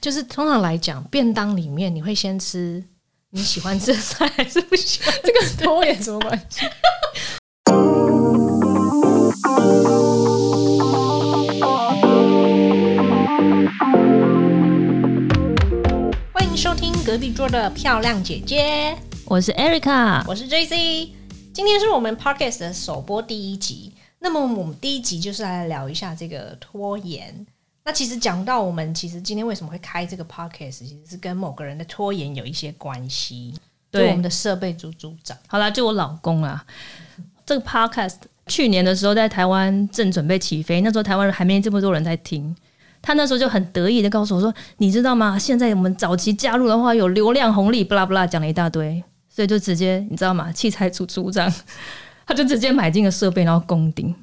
就是通常来讲，便当里面你会先吃你喜欢吃的菜还是不喜欢？这个拖延什么关系？欢迎收听隔壁桌的漂亮姐姐，我是 Erica，我是 J C。今天是我们 Podcast 的首播第一集。那么我们第一集就是来聊一下这个拖延。那其实讲到我们，其实今天为什么会开这个 Podcast，其实是跟某个人的拖延有一些关系。对，我们的设备组组长，好啦，就我老公啊。这个 Podcast 去年的时候在台湾正准备起飞，那时候台湾人还没这么多人在听。他那时候就很得意的告诉我说：“你知道吗？现在我们早期加入的话有流量红利，不啦不啦，讲了一大堆。所以就直接你知道吗？器材组组长他就直接买进了设备，然后攻顶，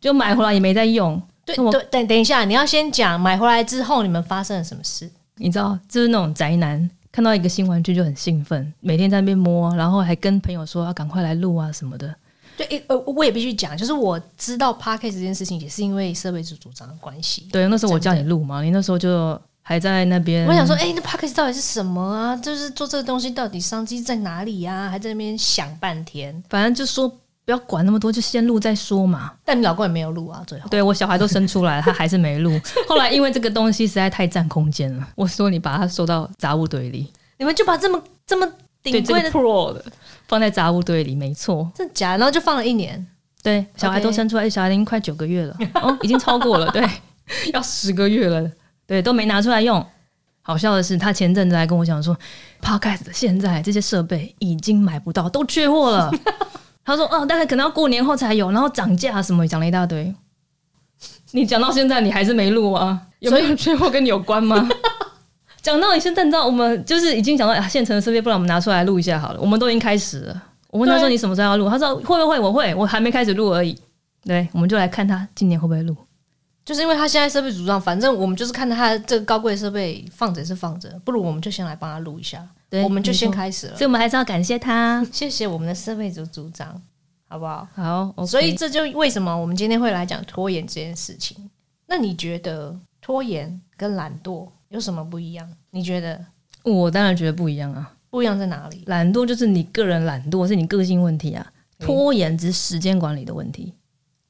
就买回来也没在用。对对，等等一下，你要先讲买回来之后你们发生了什么事？你知道，就是那种宅男看到一个新玩具就很兴奋，每天在那边摸，然后还跟朋友说要赶快来录啊什么的。对，呃，我也必须讲，就是我知道 p a r k 这件事情也是因为设备组组长的关系。对，那时候我叫你录嘛，你那时候就还在那边。我想说，哎，那 p a r k 到底是什么啊？就是做这个东西到底商机在哪里呀？还在那边想半天。反正就说不要管那么多，就先录再说嘛。但你老公也没有录啊，最后。对我小孩都生出来了，他还是没录。后来因为这个东西实在太占空间了，我说你把它收到杂物堆里。你们就把这么这么顶贵的 Pro 的放在杂物堆里，没错。真假？然后就放了一年。对，小孩都生出来，小孩已经快九个月了，哦，已经超过了，对，要十个月了，对，都没拿出来用。好笑的是，他前阵子还跟我讲说，Podcast 现在这些设备已经买不到，都缺货了。他说，哦，大概可能要过年后才有，然后涨价什么，讲了一大堆。你讲到现在，你还是没录啊？有没有缺货 跟你有关吗？讲到你现在，你知道我们就是已经讲到啊，现成的设备，不然我们拿出来录一下好了。我们都已经开始了。我问他说：“你什么时候要录？”他说：“会不会？我会，我还没开始录而已。”对，我们就来看他今年会不会录。就是因为他现在设备组装，反正我们就是看他这个高贵设备放着是放着，不如我们就先来帮他录一下。对，我们就先开始了。所以，我们还是要感谢他，谢谢我们的设备组组长，好不好？好。所以这就为什么我们今天会来讲拖延这件事情。那你觉得拖延跟懒惰有什么不一样？你觉得？我当然觉得不一样啊。不一样在哪里？懒惰就是你个人懒惰，是你个性问题啊。拖延只是时间管理的问题，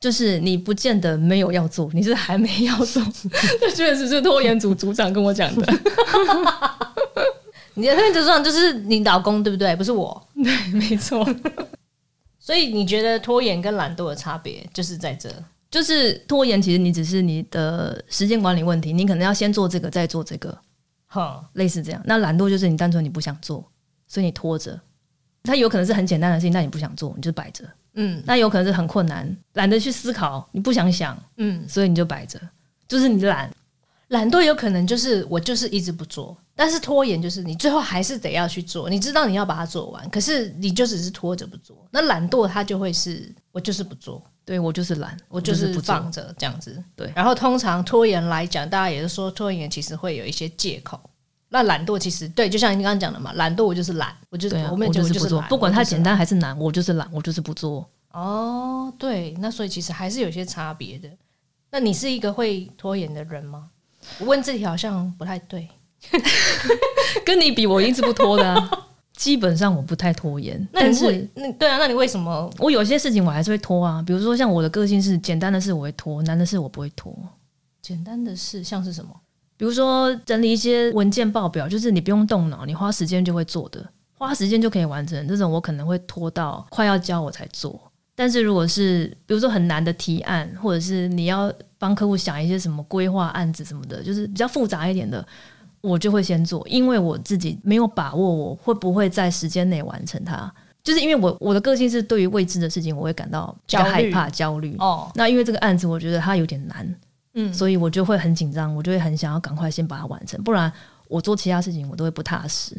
就是你不见得没有要做，你是还没要做。这确实是拖延组组长跟我讲的。你的拖延组长就是你老公对不对？不是我，对，没错。所以你觉得拖延跟懒惰的差别就是在这，就是拖延其实你只是你的时间管理问题，你可能要先做这个，再做这个，哈，类似这样。那懒惰就是你单纯你不想做。所以你拖着，它有可能是很简单的事情，但你不想做，你就摆着。嗯，那有可能是很困难，懒得去思考，你不想想。嗯，所以你就摆着，就是你懒。懒惰有可能就是我就是一直不做，但是拖延就是你最后还是得要去做，你知道你要把它做完，可是你就只是拖着不做。那懒惰它就会是我就是不做，对我就是懒，我就是放着这样子。对，然后通常拖延来讲，大家也是说拖延其实会有一些借口。那懒惰其实对，就像你刚刚讲的嘛，懒惰我就是懒，我就我们就是不做，不管它简单还是难，我就是懒，我就是不做。哦，对，那所以其实还是有些差别的。那你是一个会拖延的人吗？我问这题好像不太对，跟你比，我一直不拖的，基本上我不太拖延。但是，那对啊，那你为什么？我有些事情我还是会拖啊，比如说像我的个性是简单的事我会拖，难的事我不会拖。简单的事像是什么？比如说整理一些文件报表，就是你不用动脑，你花时间就会做的，花时间就可以完成。这种我可能会拖到快要交我才做。但是如果是比如说很难的提案，或者是你要帮客户想一些什么规划案子什么的，就是比较复杂一点的，我就会先做，因为我自己没有把握我会不会在时间内完成它。就是因为我我的个性是对于未知的事情我会感到比较害怕焦虑哦。那因为这个案子我觉得它有点难。嗯，所以我就会很紧张，我就会很想要赶快先把它完成，不然我做其他事情我都会不踏实。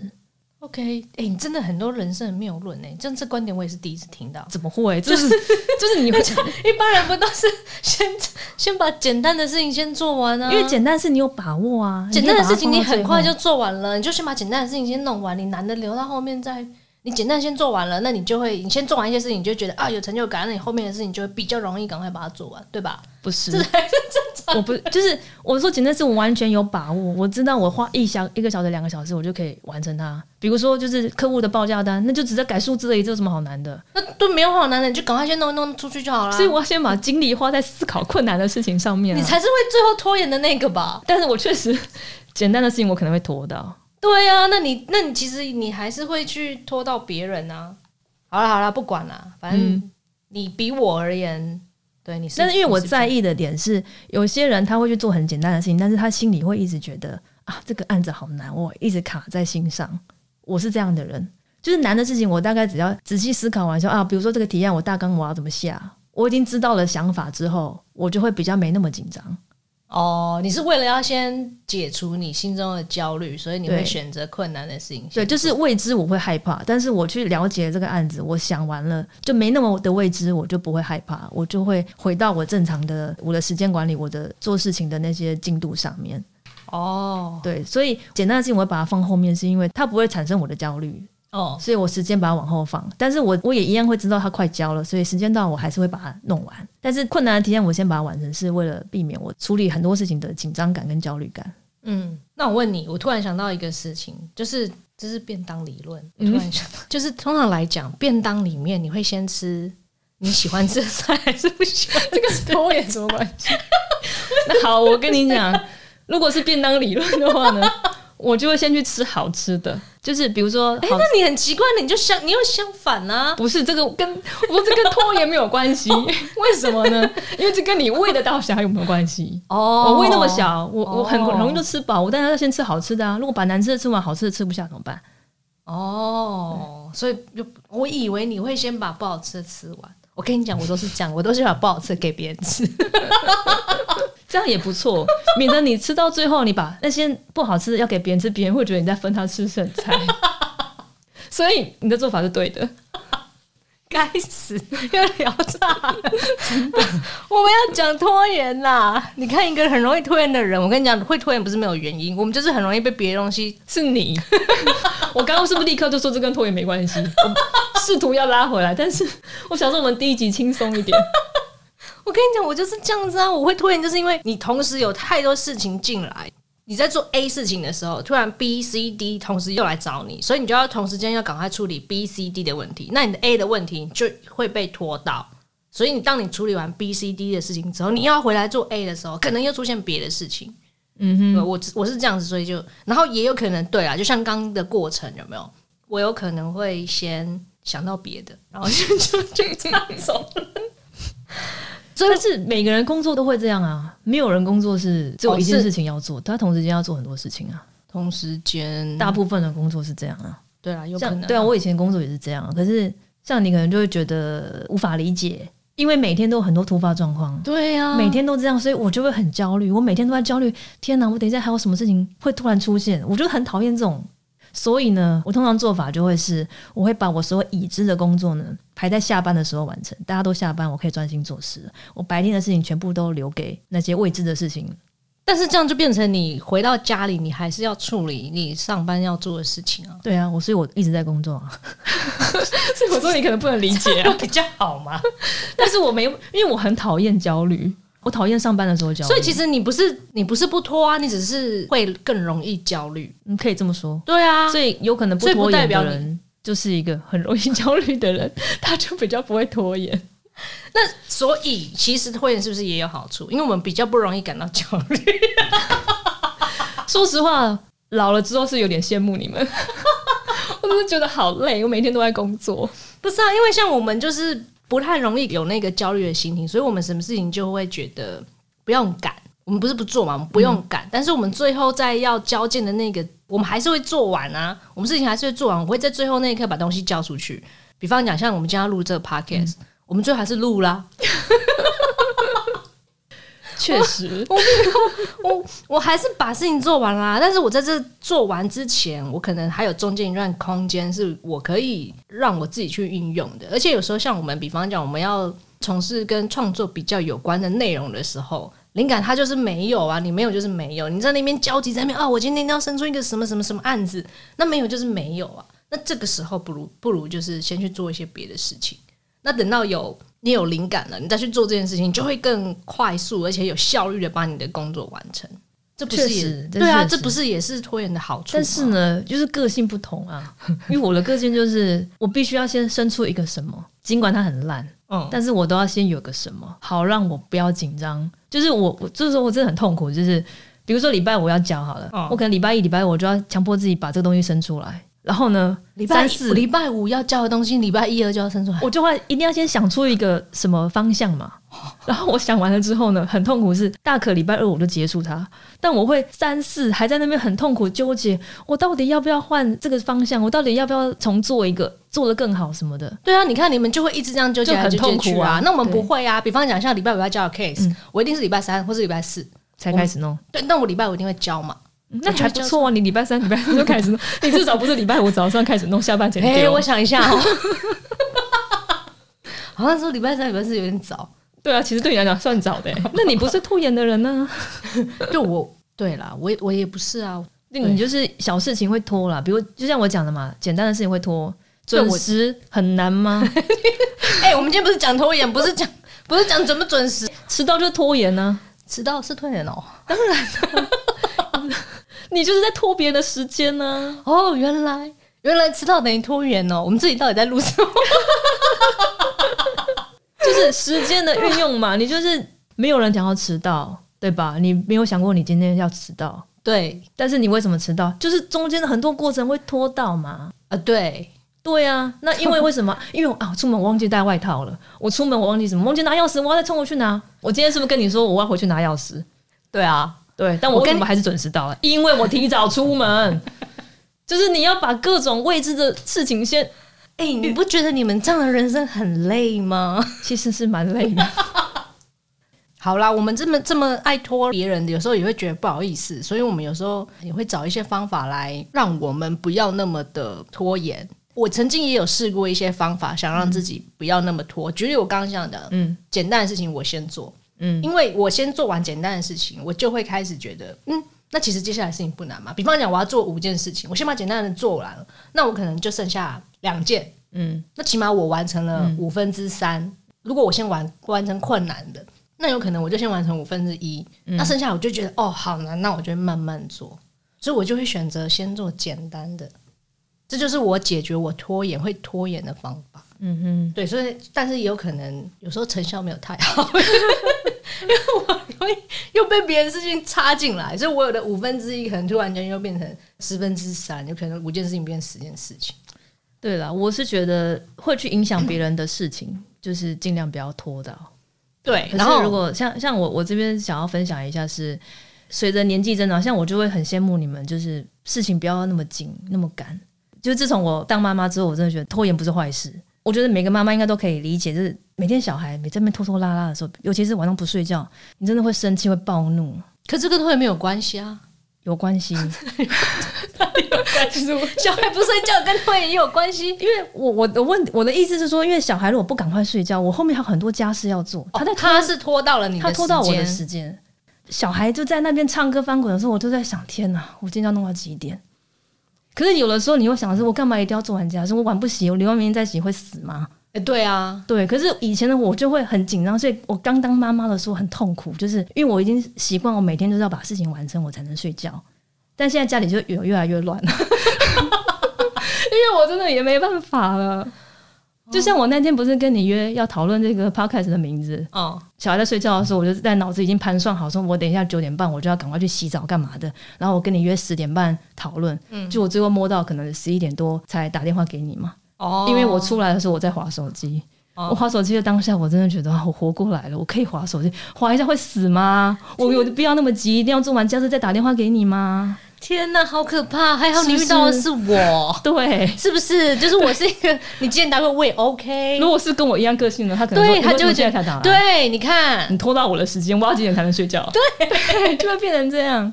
OK，哎，你真的很多人生的谬论呢，这这观点我也是第一次听到。怎么会？就是就是你会 一般人不都是先先把简单的事情先做完啊？因为简单事你有把握啊，简单的事情你很快就做完了，你就先把简单的事情先弄完，你难的留到后面再。你简单先做完了，那你就会你先做完一些事情，你就觉得啊有成就感，那你后面的事情就会比较容易赶快把它做完，对吧？不是，这才是正上。我不就是我说简单是我完全有把握，我知道我花一小一个小时、两个小时，我就可以完成它。比如说就是客户的报价单，那就只是改数字而已，这有什么好难的？那都没有好难的，你就赶快先弄弄出去就好了。所以我要先把精力花在思考困难的事情上面啊、你才是会最后拖延的那个吧？但是我确实简单的事情我可能会拖到。对啊、那你那你其实你还是会去拖到别人啊。好了好了，不管了，反正你比我而言，对你是，但是因为我在意的点是，有些人他会去做很简单的事情，但是他心里会一直觉得啊，这个案子好难，我一直卡在心上。我是这样的人，就是难的事情，我大概只要仔细思考完说啊，比如说这个提案，我大纲我要怎么下，我已经知道了想法之后，我就会比较没那么紧张。哦，你是为了要先解除你心中的焦虑，所以你会对选择困难的事情。对，就是未知我会害怕，但是我去了解这个案子，我想完了就没那么的未知，我就不会害怕，我就会回到我正常的我的时间管理，我的做事情的那些进度上面。哦对，所以简单的事情我会把它放后面，是因为它不会产生我的焦虑，哦，所以我时间把它往后放。但是我我也一样会知道它快交了，所以时间到我还是会把它弄完。但是困难的提案我先把它完成，是为了避免我处理很多事情的紧张感跟焦虑感。嗯，那我问你，我突然想到一个事情，就是这是便当理论。嗯突然想到，就是通常来讲，便当里面你会先吃你喜欢吃的菜，还是不喜欢？这个是拖延什么关系？那好，我跟你讲，如果是便当理论的话呢，我就会先去吃好吃的，就是比如说哎、好那你很奇怪，你就相你又相反啊？不是这个跟我说这跟拖延没有关系，为什么呢？因为这跟你胃的大小有没有关系？哦我胃那么，小，我我很哦容易就吃饱，我当然要先吃好吃的啊。如果把难吃的吃完，好吃的吃不下怎么办？哦，所以就我以为你会先把不好吃的吃完。我跟你讲，我都是这样，我都是把不好吃的给别人吃。这样也不错，免得你吃到最后，你把那些不好吃的要给别人吃，别人会觉得你在分他吃剩菜。所以你的做法是对的。该死，又聊炸了。我们要讲拖延啦！你看一个很容易拖延的人，我跟你讲，会拖延不是没有原因，我们就是很容易被别的东西。是你，我刚刚是不是立刻就说这跟拖延没关系？我试图要拉回来，但是我想说我们第一集轻松一点。我跟你讲，我就是这样子啊！我会拖延，就是因为你同时有太多事情进来。你在做 A 事情的时候，突然 B、C、D 同时又来找你，所以你就要同时间要赶快处理 B、C、D 的问题。那你的 A 的问题就会被拖到，所以你当你处理完 B、C、D 的事情之后，你要回来做 A 的时候，可能又出现别的事情。嗯哼，我我是这样子，所以就然后也有可能对啊，就像刚刚的过程有没有？我有可能会先想到别的，然后就就就这样走了。但是每个人工作都会这样啊，没有人工作是只有一件事情要做，他同时间要做很多事情啊。同时间大部分的工作是这样啊，对啊，有可能像对啊，我以前工作也是这样啊，可是像你可能就会觉得无法理解，因为每天都有很多突发状况。对啊，每天都这样，所以我就会很焦虑。我每天都在焦虑，天哪！我等一下还有什么事情会突然出现？我就很讨厌这种。所以呢，我通常做法就会是，我会把我所有已知的工作呢排在下班的时候完成。大家都下班，我可以专心做事。我白天的事情全部都留给那些未知的事情。但是这样就变成你回到家里，你还是要处理你上班要做的事情啊，对啊，我所以我一直在工作啊。所以我说你可能不能理解啊，比较好嘛。但是我没，因为我很讨厌焦虑，我讨厌上班的时候焦虑。所以其实你不是你不是不拖啊，你只是会更容易焦虑。你可以这么说。对啊，所以有可能不拖延代表你的人，就是一个很容易焦虑的人，他就比较不会拖延。那所以其实拖延是不是也有好处？因为我们比较不容易感到焦虑。说实话，老了之后是有点羡慕你们，我真的觉得好累，我每天都在工作。不是啊，因为像我们就是不太容易有那个焦虑的心情，所以我们什么事情就会觉得不用赶。我们不是不做嘛，我们不用赶，但是我们最后在要交件的那个，我们还是会做完啊。我们事情还是会做完，我会在最后那一刻把东西交出去。比方讲，像我们今天要录这个 podcast，、我们最后还是录啦。确实，我我还是把事情做完啦，但是我在这做完之前，我可能还有中间一段空间是我可以让我自己去运用的。而且有时候像我们，比方讲我们要从事跟创作比较有关的内容的时候，灵感它就是没有啊，你没有就是没有，你在那边焦急在那边啊，我今天要生出一个什么什么什么案子，那没有就是没有啊。那这个时候不如不如就是先去做一些别的事情。那等到有你有灵感了，你再去做这件事情，你就会更快速而且有效率的把你的工作完成。这不是也对啊？这不是也是拖延的好处？但是呢，就是个性不同啊。因为我的个性就是，我必须要先生出一个什么，尽管它很烂，嗯，但是我都要先有个什么，好让我不要紧张。就是我，我这时候我真的很痛苦，就是比如说礼拜五要交好了，嗯我可能礼拜一、礼拜五我就要强迫自己把这个东西生出来，然后呢，礼拜四礼拜五要交的东西，礼拜一、二就要生出来。我就会一定要先想出一个什么方向嘛。然后我想完了之后呢，很痛苦是大可礼拜二我就结束它，但我会三四还在那边很痛苦纠结，我到底要不要换这个方向？我到底要不要重做一个做得更好什么的？对啊，你看你们就会一直这样纠结就很痛苦啊那我们不会啊，比方讲像礼拜五要交的 case，、嗯我一定是礼拜三或是礼拜四。才开始弄，对，那我礼拜五一定会交嘛。嗯那还不错啊！你礼拜三、礼拜四就开始弄，你至少不是礼拜五早上开始弄，下班前哎、丢。我想一下哦，好像说礼拜三、礼拜四有点早。对啊，其实对你来讲算早的欸。那你不是拖延的人呢、就我，对啦，我也我也不是啊。那你就是小事情会拖啦，比如就像我讲的嘛，简单的事情会拖，准时很难吗？哎、我们今天不是讲拖延，不是讲不是讲准不准时，迟到就是拖延呢、迟到是拖延哦。你就是在拖别人的时间呢、哦，原来原来迟到等于拖延哦。我们自己到底在录什么？就是时间的运用嘛。你就是没有人讲要迟到，对吧？你没有想过你今天要迟到，对但是你为什么迟到？就是中间的很多过程会拖到嘛。啊，对，对啊，那因为为什么？因为我啊，出门我忘记带外套了。我出门我忘记什么？忘记拿钥匙，我要再冲回去拿。我今天是不是跟你说我要回去拿钥匙？对啊，对，但我为什么还是准时到了？因为我提早出门。就是你要把各种未知的事情先，哎、你不觉得你们这样的人生很累吗？其实是蛮累的。好啦，我们这么这么爱拖别人的，有时候也会觉得不好意思，所以我们有时候也会找一些方法来让我们不要那么的拖延。我曾经也有试过一些方法，想让自己不要那么拖。举例我刚刚讲的，嗯简单的事情我先做，嗯。因为我先做完简单的事情，我就会开始觉得，嗯，那其实接下来事情不难嘛。比方讲，我要做五件事情，我先把简单的做完了，那我可能就剩下两件，嗯。那起码我完成了五分之三。如果我先完完成困难的，那有可能我就先完成五分之一，那剩下我就觉得哦好难，那我就会慢慢做，所以我就会选择先做简单的。这就是我解决我拖延会拖延的方法。嗯哼，对，所以但是也有可能有时候成效没有太好，因为我容易又被别的事情插进来，所以我有的五分之一可能突然间又变成十分之三，有可能五件事情变十件事情。对啦，我是觉得会去影响别人的事情，就是尽量不要拖到。对，然后如果像像我我这边想要分享一下是，随着年纪增长，像我就会很羡慕你们，就是事情不要那么紧那么赶。就自从我当妈妈之后，我真的觉得拖延不是坏事。我觉得每个妈妈应该都可以理解，就是每天小孩每在那边拖拖拉拉的时候，尤其是晚上不睡觉，你真的会生气会暴怒，可这跟拖延没有关系啊，有关系。小孩不睡觉跟拖延也有关系。因为我我的问我的意思是说，因为小孩如果不赶快睡觉，我后面还有很多家事要做，他在拖他是拖到了你的他拖到我的时间。小孩就在那边唱歌翻滚的时候，我就在想：天哪，我今天要弄到几点？可是有的时候你又想的是，我干嘛一定要做完家事？我晚不洗，我留到明天再洗会死吗？哎、对啊，对，可是以前的我就会很紧张，所以我刚当妈妈的时候很痛苦，就是因为我已经习惯我每天都是要把事情完成，我才能睡觉。但现在家里就越越来越乱了，因为我真的也没办法了。就像我那天不是跟你约要讨论这个 podcast 的名字，哦，小孩在睡觉的时候，我就在脑子已经盘算好，说我等一下九点半我就要赶快去洗澡干嘛的，然后我跟你约十点半讨论，就我最后摸到可能十一点多才打电话给你嘛，哦因为我出来的时候我在划手机。哦我划手机的当下，我真的觉得啊我活过来了，我可以划手机，划一下会死吗？我有必要那么急，一定要做完家事再打电话给你吗？天哪，好可怕！还好你遇到的是我，对，是不是？就是我是一个，你今天打给我我也 OK，如果是跟我一样个性的，他可能说对他就会觉得，你为什么现在才打来，对，你看你，拖到我的时间，我要几点才能睡觉？对，就会变成这样。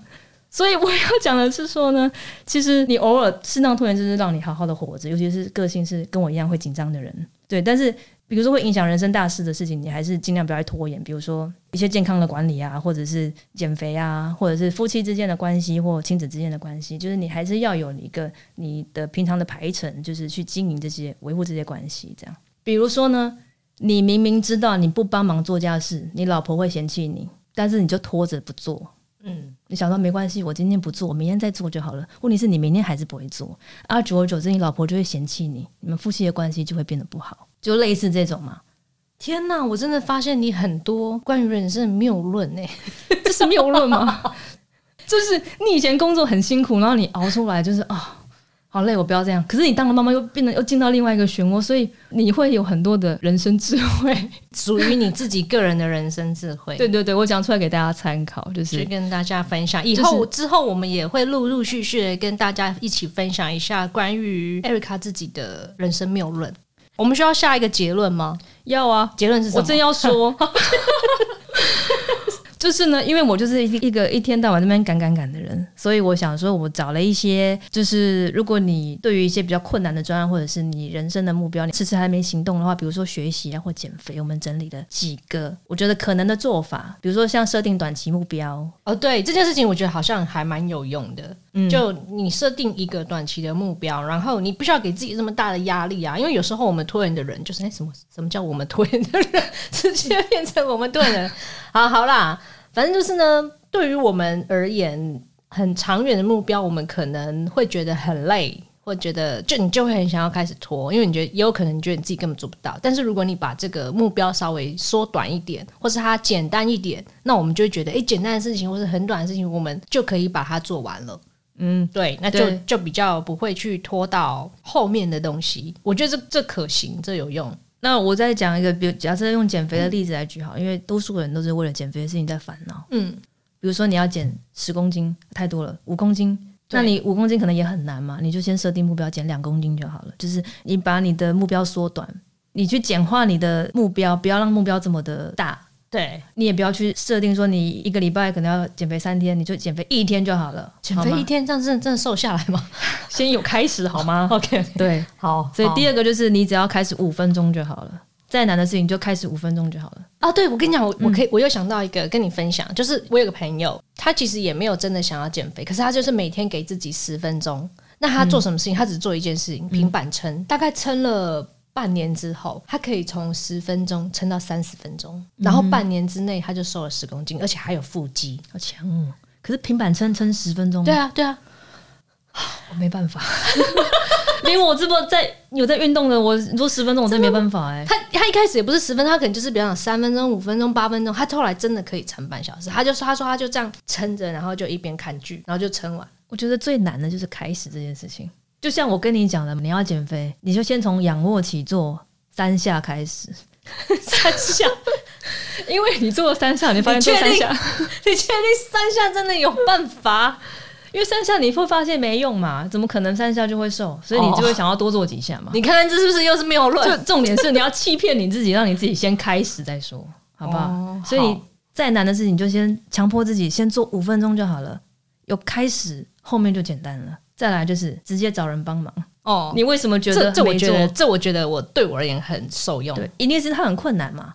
所以我要讲的是说呢，其实你偶尔适当拖延，就是让你好好的活着，尤其是个性是跟我一样会紧张的人。对，但是比如说会影响人生大事的事情，你还是尽量不要去拖延。比如说一些健康的管理啊，或者是减肥啊，或者是夫妻之间的关系或亲子之间的关系，就是你还是要有一个你的平常的排程，就是去经营这些、维护这些关系。这样，比如说呢，你明明知道你不帮忙做家事，你老婆会嫌弃你，但是你就拖着不做。嗯，你想说没关系，我今天不做，我明天再做就好了。问题是你明天还是不会做，啊，久而久之，你老婆就会嫌弃你，你们夫妻的关系就会变得不好，就类似这种嘛。天哪，我真的发现你很多关于人生的谬论哎，这是谬论吗？就是你以前工作很辛苦，然后你熬出来，就是啊。好累，我不要这样。可是你当了妈妈，又变得又进到另外一个漩涡，所以你会有很多的人生智慧，属于你自己个人的人生智慧。对对对，我讲出来给大家参考，就是去跟大家分享。以后之后我们也会陆陆续续的跟大家一起分享一下关于艾瑞卡自己的人生谬论。我们需要下一个结论吗？要啊，结论是什么？我真要说。就是呢，因为我就是一一个一天到晚那边赶赶赶的人，所以我想说，我找了一些，就是如果你对于一些比较困难的专案，或者是你人生的目标，你迟迟还没行动的话，比如说学习啊或减肥，我们整理了几个我觉得可能的做法，比如说像设定短期目标。哦，对这件事情，我觉得好像还蛮有用的。嗯，就你设定一个短期的目标，然后你不需要给自己这么大的压力啊，因为有时候我们拖延的人就是哎什么什么叫我们拖延的人，直接变成我们拖延人。好好啦。反正就是呢，对于我们而言，很长远的目标，我们可能会觉得很累，或觉得就你就会很想要开始拖，因为你觉得也有可能你觉得你自己根本做不到。但是如果你把这个目标稍微缩短一点，或是它简单一点，那我们就会觉得，哎，简单的事情或是很短的事情，我们就可以把它做完了。嗯，对，那就就比较不会去拖到后面的东西。我觉得这这可行，这有用。那我再讲一个，比如假设用减肥的例子来举好，因为多数人都是为了减肥的事情在烦恼。嗯，比如说你要减十公斤，太多了；五公斤，那你五公斤可能也很难嘛，你就先设定目标，减两公斤就好了。就是你把你的目标缩短，你去简化你的目标，不要让目标这么的大。对你也不要去设定说你一个礼拜可能要减肥三天，你就减肥一天就好了。减肥一天这样真的真的瘦下来吗？先有开始好吗？OK，对，好。所以第二个就是你只要开始五分钟就好了，再难的事情就开始五分钟就好了。啊，对，我跟你讲，我我可以，我又想到一个跟你分享，就是我有个朋友，他其实也没有真的想要减肥，可是他就是每天给自己十分钟。那他做什么事情？他只做一件事情，平板撑，大概撑了。半年之后，他可以从十分钟撑到三十分钟，然后半年之内他就瘦了十公斤，而且还有腹肌，好强哦！可是平板撑撑十分钟，对啊，对啊，我没办法，因为我这么在有在运动的，我做十分钟我真没办法哎。他他一开始也不是十分，他可能就是比方讲三分钟、五分钟、八分钟，他后来真的可以撑半小时。他就说他说他就这样撑着，然后就一边看剧，然后就撑完。我觉得最难的就是开始这件事情。就像我跟你讲的，你要减肥，你就先从仰卧起坐三下开始，三下，因为你做了三下，你发现做三下，你确定三下真的有办法？因为三下你会发现没用嘛，怎么可能三下就会瘦？所以你就会想要多做几下嘛。你看看这是不是又是谬论？就重点是你要欺骗你自己，让你自己先开始再说，好不好？所以再难的事情就先强迫自己先做五分钟就好了，有开始后面就简单了。再来就是直接找人帮忙哦。你为什么觉得这？我觉得这我觉得我对我而言很受用。对，一定是他很困难嘛？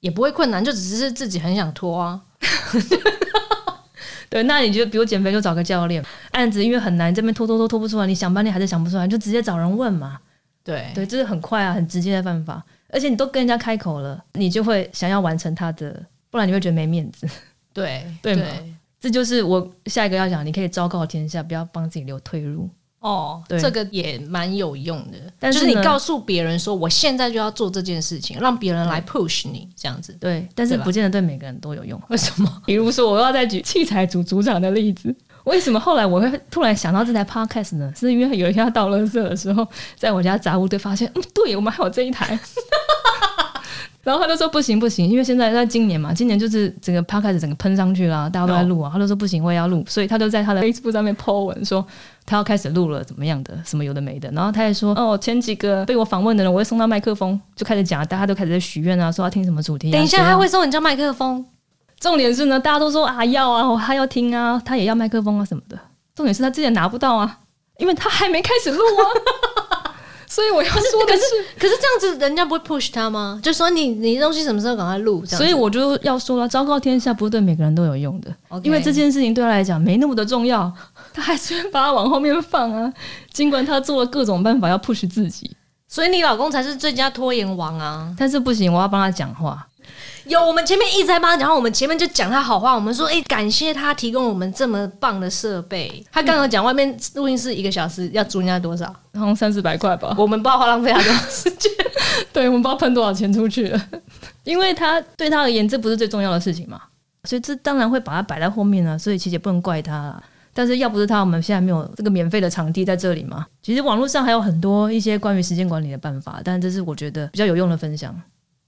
也不会困难，就只是自己很想拖啊。对，那你就比如减肥就找个教练。案子因为很难，这边拖拖拖拖不出来，你想半天还是想不出来，就直接找人问嘛。对对，这是很快啊，很直接的办法。而且你都跟人家开口了，你就会想要完成他的，不然你会觉得没面子。对 对吗？这就是我下一个要讲，你可以昭告天下，不要帮自己留退路哦。这个也蛮有用的，但是你告诉别人说，我现在就要做这件事情，让别人来 push 你这样子。对，但是不见得对每个人都有用。为什么？比如说，我要再举器材组组长的例子，为什么后来我会突然想到这台 podcast 呢？是因为有一天倒垃圾的时候，在我家杂物堆发现，嗯，对我们还有这一台。然后他就说不行不行，因为现在在今年嘛，今年就是整个 podcast 整个喷上去了，大家都在录啊。他就说不行，我也要录，所以他就在他的 Facebook 上面 po 文说他要开始录了，怎么样的，什么有的没的。然后他还说哦，前几个被我访问的人，我会送到麦克风，就开始讲，大家都开始在许愿啊，说要听什么主题。等一下他会送你叫麦克风，重点是呢，大家都说啊要啊，他要听啊，他也要麦克风啊什么的。重点是他之前拿不到啊，因为他还没开始录啊。所以我要说的是，可是这样子人家不会 push 他吗？就说你你东西什么时候赶快录？所以我就要说了，昭告天下不是对每个人都有用的，因为这件事情对他来讲没那么的重要，他还是把它往后面放啊。尽管他做了各种办法要 push 自己，所以你老公才是最佳拖延王啊！但是不行，我要帮他讲话。有我们前面一直在帮他讲话，我们前面就讲他好话，我们说哎、感谢他提供我们这么棒的设备。他刚刚讲外面录音室一个小时要租人家多少，好像三四百块吧。我们不知道花浪费他多少时间。对，我们不知道喷多少钱出去了，因为他对他而言这不是最重要的事情嘛，所以这当然会把它摆在后面啊。所以其实也不能怪他啦。但是要不是他，我们现在没有这个免费的场地在这里嘛。其实网络上还有很多一些关于时间管理的办法，但这是我觉得比较有用的分享。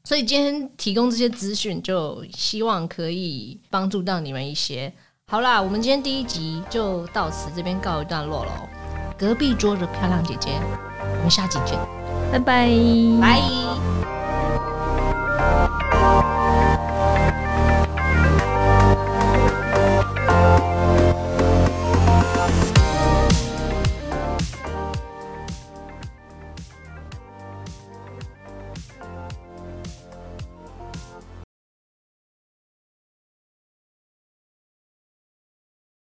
所以今天提供这些资讯，就希望可以帮助到你们一些。好啦，我们今天第一集就到此这边告一段落喽。隔壁桌的漂亮姐姐，我们下集见，拜拜，拜。